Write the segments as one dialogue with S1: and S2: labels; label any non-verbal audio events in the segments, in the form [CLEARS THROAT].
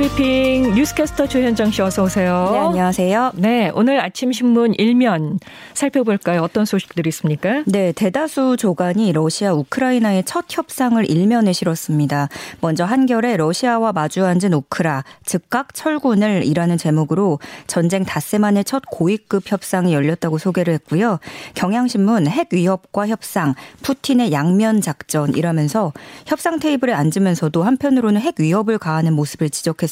S1: 브리핑 뉴스캐스터 조현정 씨 어서 오세요.
S2: 네, 안녕하세요.
S1: 네, 오늘 아침 신문 일면 살펴볼까요? 어떤 소식들이 있습니까?
S2: 네, 대다수 조간이 러시아 우크라이나의 첫 협상을 일면에 실었습니다. 먼저 한결에 러시아와 마주 앉은 우크라 즉각 철군을 이라는 제목으로 전쟁 닷새 만에 첫 고위급 협상이 열렸다고 소개를 했고요. 경향신문 핵 위협과 협상, 푸틴의 양면 작전이라면서 협상 테이블에 앉으면서도 한편으로는 핵 위협을 가하는 모습을 지적했습니다.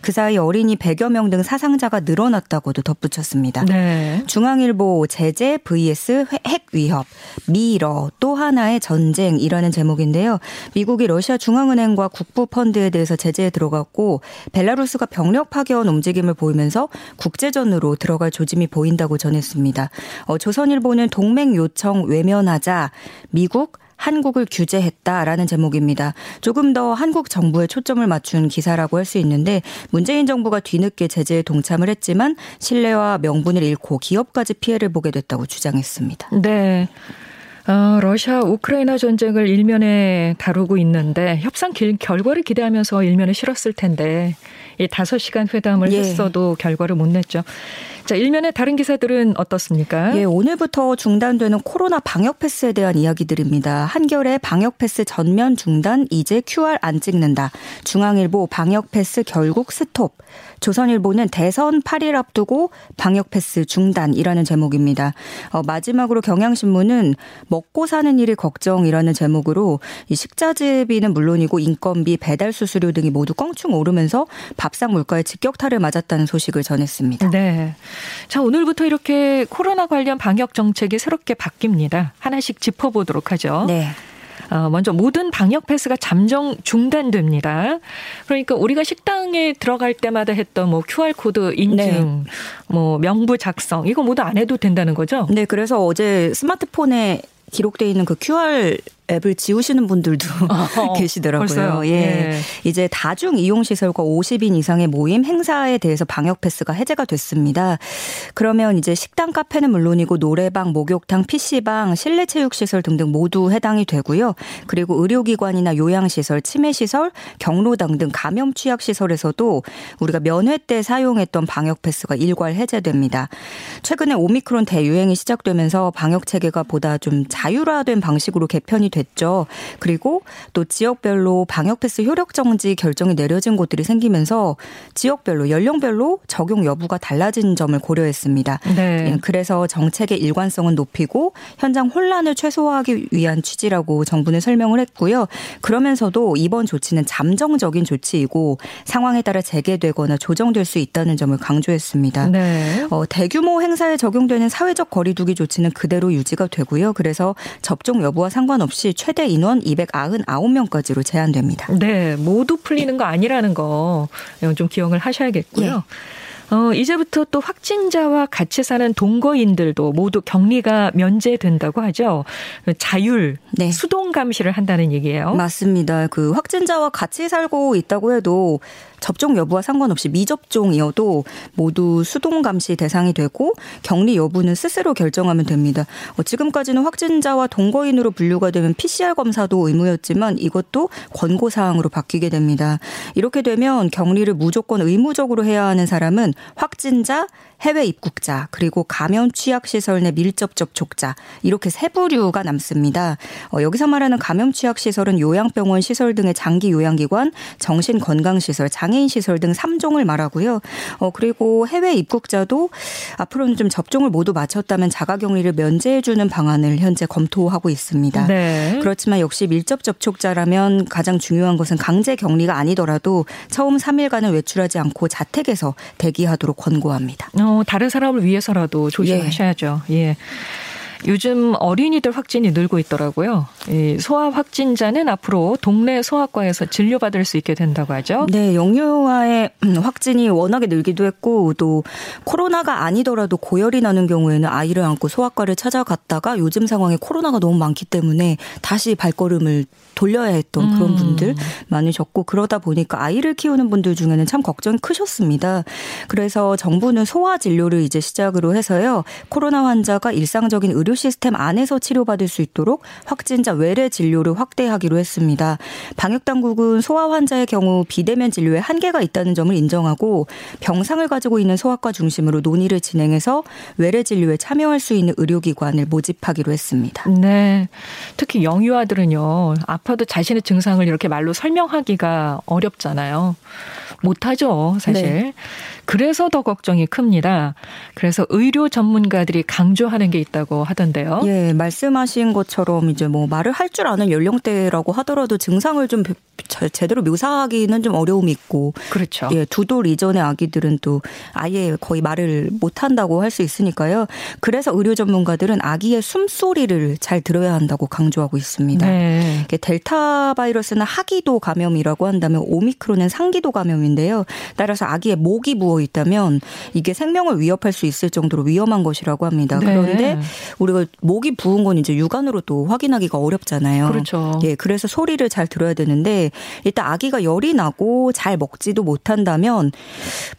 S2: 그 사이 어린이 100여 명 등 사상자가 늘어났다고도 덧붙였습니다. 네. 중앙일보 제재 vs 핵 위협 미러 또 하나의 전쟁이라는 제목인데요. 미국이 러시아 중앙은행과 국부 펀드에 대해서 제재에 들어갔고 벨라루스가 병력 파견 움직임을 보이면서 국제전으로 들어갈 조짐이 보인다고 전했습니다. 어, 조선일보는 동맹 요청 외면하자 미국 한국을 규제했다라는 제목입니다. 조금 더 한국 정부에 초점을 맞춘 기사라고 할 수 있는데 문재인 정부가 뒤늦게 제재에 동참을 했지만 신뢰와 명분을 잃고 기업까지 피해를 보게 됐다고 주장했습니다.
S1: 네. 어, 러시아 우크라이나 전쟁을 일면에 다루고 있는데 협상 길, 결과를 기대하면서 일면에 실었을 텐데 이 5시간 회담을 예. 했어도 결과를 못 냈죠. 자, 일면의 다른 기사들은 어떻습니까?
S2: 예, 오늘부터 중단되는 코로나 방역 패스에 대한 이야기들입니다. 한겨레 방역 패스 전면 중단, 이제 QR 안 찍는다. 중앙일보 방역 패스 결국 스톱. 조선일보는 대선 8일 앞두고 방역 패스 중단이라는 제목입니다. 어, 마지막으로 경향신문은 먹고 사는 일이 걱정이라는 제목으로 이 식자재비는 물론이고 인건비, 배달 수수료 등이 모두 껑충 오르면서 밥상 물가에 직격탄을 맞았다는 소식을 전했습니다.
S1: 네. 자, 오늘부터 이렇게 코로나 관련 방역 정책이 새롭게 바뀝니다. 하나씩 짚어보도록 하죠. 네. 어, 먼저 모든 방역 패스가 잠정 중단됩니다. 그러니까 우리가 식당에 들어갈 때마다 했던 뭐 QR 코드 인증, 네. 뭐 명부 작성 이거 모두 안 해도 된다는 거죠?
S2: 네, 그래서 어제 스마트폰에 기록돼 있는 그 QR 앱을 지우시는 분들도 [LAUGHS] 어, [LAUGHS] 계시더라고요. 벌써요? 예. 예. 이제 다중 이용 시설과 50인 이상의 모임 행사에 대해서 방역 패스가 해제가 됐습니다. 그러면 이제 식당, 카페는 물론이고 노래방, 목욕탕, PC방, 실내 체육 시설 등등 모두 해당이 되고요. 그리고 의료기관이나 요양 시설, 치매 시설, 경로당 등 감염 취약 시설에서도 우리가 면회 때 사용했던 방역 패스가 일괄 해제됩니다. 최근에 오미크론 대유행이 시작되면서 방역 체계가 보다 좀 자율화된 방식으로 개편이 됐죠. 그리고 또 지역별로 방역 패스 효력 정지 결정이 내려진 곳들이 생기면서 지역별로 연령별로 적용 여부가 달라진 점을 고려했습니다. 네. 예, 그래서 정책의 일관성은 높이고 현장 혼란을 최소화하기 위한 취지라고 정부는 설명을 했고요. 그러면서도 이번 조치는 잠정적인 조치이고 상황에 따라 재개되거나 조정될 수 있다는 점을 강조했습니다. 네. 어, 대규모 행사에 적용되는 사회적 거리두기 조치는 그대로 유지가 되고요. 그래서 접종 여부와 상관없이 없이 최대 인원 299명까지로 제한됩니다.
S1: 네, 모두 풀리는 거 아니라는 거 좀 기억을 하셔야겠고요. 예. 어, 이제부터 또 확진자와 같이 사는 동거인들도 모두 격리가 면제된다고 하죠. 자율 네. 수동 감시를 한다는 얘기예요.
S2: 맞습니다. 그 확진자와 같이 살고 있다고 해도 접종 여부와 상관없이 미접종이어도 모두 수동 감시 대상이 되고 격리 여부는 스스로 결정하면 됩니다. 어, 지금까지는 확진자와 동거인으로 분류가 되면 PCR 검사도 의무였지만 이것도 권고 사항으로 바뀌게 됩니다. 이렇게 되면 격리를 무조건 의무적으로 해야 하는 사람은 확진자, 해외 입국자, 그리고 감염 취약 시설 내 밀접 접촉자 이렇게 세 부류가 남습니다. 어, 여기서 말하는 감염 취약 시설은 요양병원 시설 등의 장기 요양기관, 정신 건강 시설, 장애인 시설 등 3종을 말하고요. 어, 그리고 해외 입국자도 앞으로는 좀 접종을 모두 마쳤다면 자가격리를 면제해 주는 방안을 현재 검토하고 있습니다. 네. 그렇지만 역시 밀접 접촉자라면 가장 중요한 것은 강제 격리가 아니더라도 처음 3일간은 외출하지 않고 자택에서 대기 하도록 권고합니다.
S1: 어, 다른 사람을 위해서라도 조심하셔야죠. 예. 예. 요즘 어린이들 확진이 늘고 있더라고요. 이 소아 확진자는 앞으로 동네 소아과에서 진료받을 수 있게 된다고 하죠.
S2: 네, 영유아의 [CLEARS THROAT] 확진이 워낙에 늘기도 했고 또 코로나가 아니더라도 고열이 나는 경우에는 아이를 안고 소아과를 찾아갔다가 요즘 상황에 코로나가 너무 많기 때문에 다시 발걸음을 돌려야 했던 그런 음. 분들 많으셨고 그러다 보니까 아이를 키우는 분들 중에는 참 걱정이 크셨습니다. 그래서 정부는 소아 진료를 이제 시작으로 해서요. 코로나 환자가 일상적인 의료 시스템 안에서 치료받을 수 있도록 확진자 외래 진료를 확대하기로 했습니다. 방역 당국은 소아 환자의 경우 비대면 진료에 한계가 있다는 점을 인정하고 병상을 가지고 있는 소아과 중심으로 논의를 진행해서 외래 진료에 참여할 수 있는 의료기관을 모집하기로 했습니다.
S1: 네. 특히 영유아들은요. 아파도 자신의 증상을 이렇게 말로 설명하기가 어렵잖아요. 못하죠, 사실. 네. 그래서 더 걱정이 큽니다. 그래서 의료 전문가들이 강조하는 게 있다고 하던데요.
S2: 예, 말씀하신 것처럼 이제 뭐 말을 할 줄 아는 연령대라고 하더라도 증상을 좀 제대로 묘사하기는 좀 어려움이 있고.
S1: 그렇죠.
S2: 예, 두 돌 이전의 아기들은 또 아예 거의 말을 못 한다고 할 수 있으니까요. 그래서 의료 전문가들은 아기의 숨소리를 잘 들어야 한다고 강조하고 있습니다. 네. 델타 바이러스는 하기도 감염이라고 한다면 오미크론은 상기도 감염인데요. 따라서 아기의 목이 부어 있다면 이게 생명을 위협할 수 있을 정도로 위험한 것이라고 합니다. 네. 그런데 우리가 목이 부은 건 이제 육안으로 또 확인하기가 어렵잖아요.
S1: 그렇죠.
S2: 예, 그래서 소리를 잘 들어야 되는데 일단 아기가 열이 나고 잘 먹지도 못한다면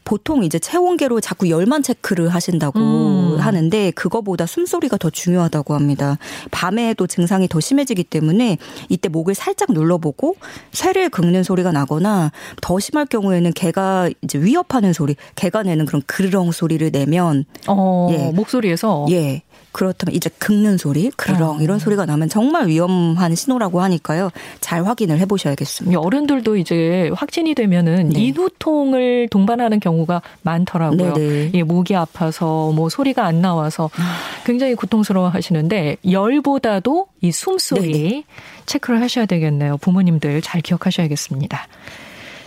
S2: 보통 이제 체온계로 자꾸 열만 체크를 하신다고 음. 하는데 그거보다 숨소리가 더 중요하다고 합니다. 밤에도 증상이 더 심해지기 때문에 이때 목을 살짝 눌러보고 쇠를 긁는 소리가 나거나 더 심할 경우에는 개가 이제 위협하는 소리, 개가 내는 그런 그르렁 소리를 내면
S1: 어, 예. 목소리에서
S2: 예. 그렇다면 이제 긁는 소리, 그르렁 어. 이런 소리가 나면 정말 위험한 신호라고 하니까요. 잘 확인을 해보셔야겠습니다.
S1: 어른들도 이제 확진이 되면은 네. 인후통을 동반하는 경우가 많더라고요. 예, 목이 아파서 뭐 소리가 안 나와서 굉장히 고통스러워 하시는데 열보다도 이 숨소리 네네. 체크를 하셔야 되겠네요. 부모님들 잘 기억하셔야겠습니다.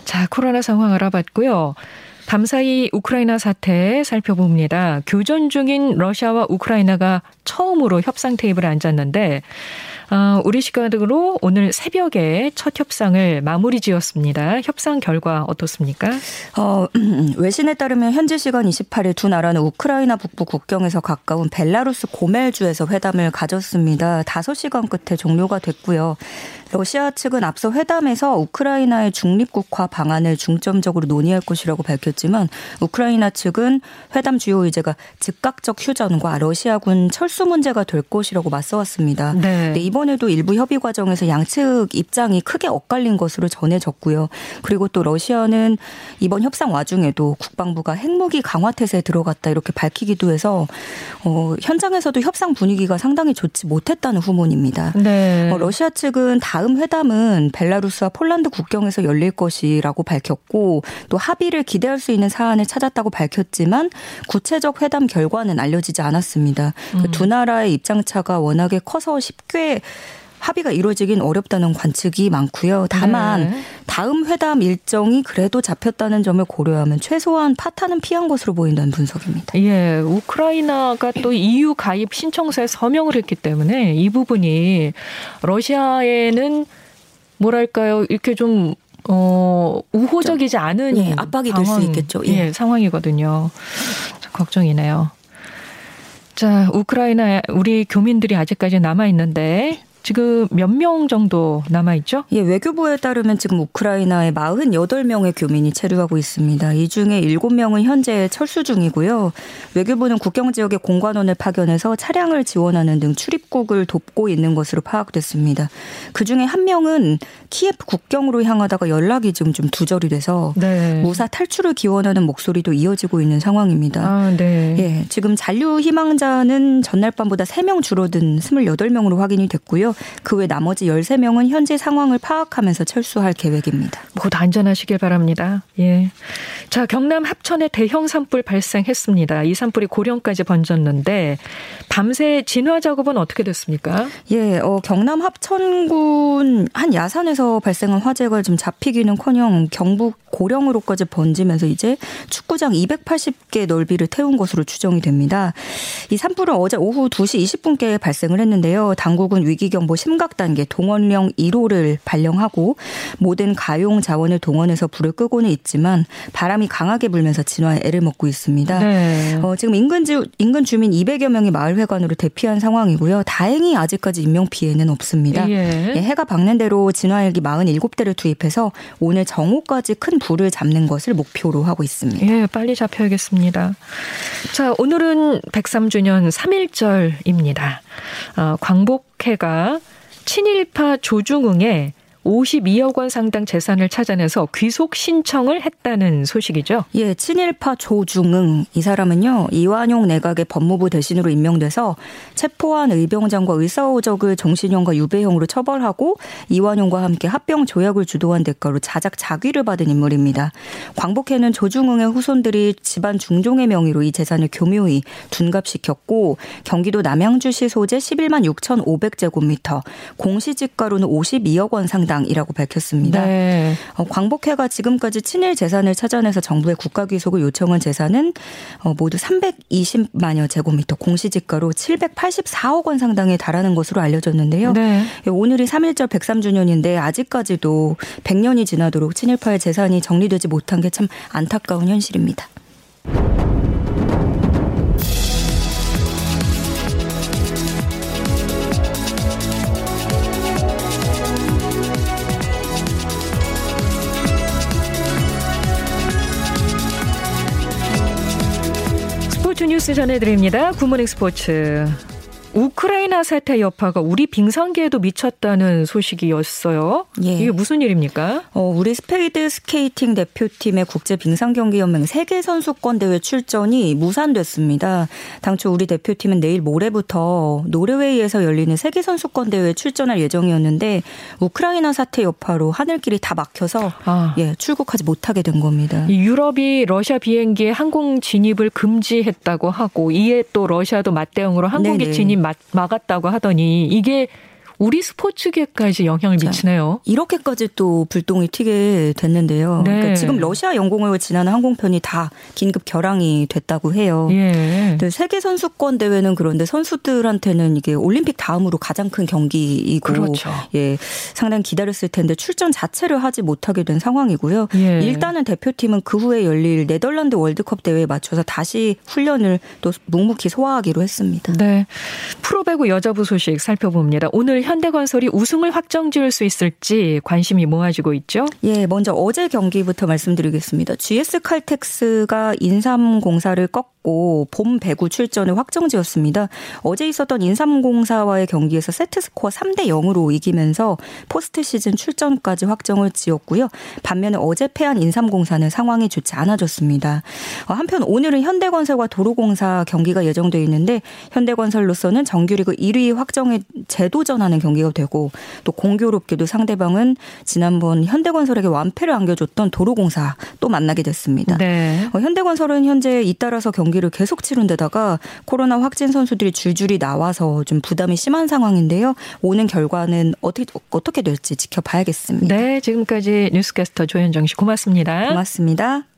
S1: 자, 코로나 상황 알아봤고요. 밤사이 우크라이나 사태 살펴봅니다. 교전 중인 러시아와 우크라이나가 처음으로 협상 테이블에 앉았는데 어, 우리 시간으로 오늘 새벽에 첫 협상을 마무리 지었습니다. 협상 결과 어떻습니까?
S2: 어, 외신에 따르면 현지 시간 28일 두 나라는 우크라이나 북부 국경에서 가까운 벨라루스 고멜주에서 회담을 가졌습니다. 5시간 끝에 종료가 됐고요. 러시아 측은 앞서 회담에서 우크라이나의 중립국화 방안을 중점적으로 논의할 것이라고 밝혔지만 우크라이나 측은 회담 주요 의제가 즉각적 휴전과 러시아군 철수 문제가 될 것이라고 맞서왔습니다. 네. 이번 에도 일부 협의 과정에서 양측 입장이 크게 엇갈린 것으로 전해졌고요. 그리고 또 러시아는 이번 협상 와중에도 국방부가 핵무기 강화 태세에 들어갔다 이렇게 밝히기도 해서 어, 현장에서도 협상 분위기가 상당히 좋지 못했다는 후문입니다. 네. 어, 러시아 측은 다 다음 회담은 벨라루스와 폴란드 국경에서 열릴 것이라고 밝혔고 또 합의를 기대할 수 있는 사안을 찾았다고 밝혔지만 구체적 회담 결과는 알려지지 않았습니다. 음. 두 나라의 입장차가 워낙에 커서 쉽게 합의가 이루어지긴 어렵다는 관측이 많고요. 다만 네. 다음 회담 일정이 그래도 잡혔다는 점을 고려하면 최소한 파탄은 피한 것으로 보인다는 분석입니다.
S1: 예, 우크라이나가 또 EU 가입 신청서에 서명을 했기 때문에 이 부분이 러시아에는 뭐랄까요 이렇게 좀 어, 우호적이지 않은
S2: 예, 압박이 될 수 있겠죠.
S1: 예. 예, 상황이거든요. 걱정이네요. 자, 우크라이나 우리 교민들이 아직까지 남아 있는데 지금 몇 명 정도 남아 있죠?
S2: 예, 외교부에 따르면 지금 우크라이나에 48명의 교민이 체류하고 있습니다. 이 중에 7명은 현재 철수 중이고요. 외교부는 국경 지역에 공관원을 파견해서 차량을 지원하는 등 출입국을 돕고 있는 것으로 파악됐습니다. 그 중에 한 명은 키예프 국경으로 향하다가 연락이 지금 좀 두절이 돼서 네. 무사 탈출을 기원하는 목소리도 이어지고 있는 상황입니다. 아, 네. 예, 지금 잔류 희망자는 전날 밤보다 3명 줄어든 28명으로 확인이 됐고요. 그 외 나머지 13명은 현재 상황을 파악하면서 철수할 계획입니다.
S1: 모두 안전하시길 바랍니다. 예. 자, 경남 합천에 대형 산불 발생했습니다. 이 산불이 고령까지 번졌는데 밤새 진화 작업은 어떻게 됐습니까?
S2: 예, 어, 경남 합천군 한 야산에서 발생한 화재가 좀 잡히기는커녕 경북 고령으로까지 번지면서 이제 축구장 280개 넓이를 태운 것으로 추정이 됩니다. 이 산불은 어제 오후 2시 20분께 발생을 했는데요. 당국은 위기 경 재난안전보건 정보 심각 단계 동원령 1호를 발령하고 모든 가용 자원을 동원해서 불을 끄고는 있지만 바람이 강하게 불면서 진화에 애를 먹고 있습니다. 네. 어, 지금 인근 주 인근 주민 200여 명이 마을 회관으로 대피한 상황이고요. 다행히 아직까지 인명 피해는 없습니다. 예. 예, 해가 밝는 대로 진화헬기 47대를 투입해서 오늘 정오까지 큰 불을 잡는 것을 목표로 하고 있습니다.
S1: 예, 빨리 잡혀야겠습니다. 자, 오늘은 103주년 3일절입니다. 어, 광복 회가 친일파 조중웅의 52억 원 상당 재산을 찾아내서 귀속 신청을 했다는 소식이죠.
S2: 예, 친일파 조중응 이 사람은요 이완용 내각의 법무부 대신으로 임명돼서 체포한 의병장과 의사오적을 정신형과 유배형으로 처벌하고 이완용과 함께 합병 조약을 주도한 대가로 자작 자귀를 받은 인물입니다. 광복회는 조중응의 후손들이 집안 중종의 명의로 이 재산을 교묘히 둔갑시켰고 경기도 남양주시 소재 11만 6,500제곱미터 공시지가로는 52억 원 상당 정당이라고 밝혔습니다. 네. 어, 광복회가 지금까지 친일 재산을 찾아내서 정부의 국가 귀속을 요청한 재산은 어, 모두 320만여 제곱미터 공시지가로 784억 원 상당에 달하는 것으로 알려졌는데요. 네. 예, 오늘이 3.1절 103주년인데 아직까지도 100년이 지나도록 친일파의 재산이 정리되지 못한 게 참 안타까운 현실입니다.
S1: 뉴스 전해드립니다. 굿모닝 스포츠. 우크라이나 사태 여파가 우리 빙상계에도 미쳤다는 소식이었어요. 예. 이게 무슨 일입니까?
S2: 어, 우리 스피드 스케이팅 대표팀의 국제 빙상 경기 연맹 세계 선수권 대회 출전이 무산됐습니다. 당초 우리 대표팀은 내일 모레부터 노르웨이에서 열리는 세계 선수권 대회에 출전할 예정이었는데 우크라이나 사태 여파로 하늘길이 다 막혀서 아. 예, 출국하지 못하게 된 겁니다.
S1: 유럽이 러시아 비행기의 항공 진입을 금지했다고 하고 이에 또 러시아도 맞대응으로 항공기 네네. 진입 막, 막았다고 하더니 이게 우리 스포츠계까지 영향을 미치네요.
S2: 이렇게까지 또 불똥이 튀게 됐는데요. 네. 그러니까 지금 러시아 영공을 지나는 항공편이 다 긴급 결항이 됐다고 해요. 예. 세계 선수권 대회는 그런데 선수들한테는 이게 올림픽 다음으로 가장 큰 경기이고 그렇죠. 예, 상당히 기다렸을 텐데 출전 자체를 하지 못하게 된 상황이고요. 예. 일단은 대표팀은 그 후에 열릴 네덜란드 월드컵 대회에 맞춰서 다시 훈련을 또 묵묵히 소화하기로 했습니다.
S1: 네. 프로배구 여자부 소식 살펴봅니다. 오늘 현대건설이 우승을 확정 지을 수 있을지 관심이 모아지고 있죠.
S2: 예, 먼저 어제 경기부터 말씀드리겠습니다. GS 칼텍스가 인삼공사를 꺾고 봄 배구 출전을 확정지었습니다. 어제 있었던 인삼공사와의 경기에서 세트 스코어 3대 0으로 이기면서 포스트 시즌 출전까지 확정을 지었고요. 반면에 어제 패한 인삼공사는 상황이 좋지 않아졌습니다. 어, 한편 오늘은 현대건설과 도로공사 경기가 예정돼 있는데 현대건설로서는 정규리그 1위 확정에 재도전하는 경기가 되고 또 공교롭게도 상대방은 지난번 현대건설에게 완패를 안겨줬던 도로공사 또 만나게 됐습니다. 네. 어, 현대건설은 현재 잇따라서 경기를 계속 치른 데다가 코로나 확진 선수들이 줄줄이 나와서 좀 부담이 심한 상황인데요. 오는 결과는 어떻게 어떻게 될지 지켜봐야겠습니다.
S1: 네, 지금까지 뉴스캐스터 조현정 씨 고맙습니다.
S2: 고맙습니다.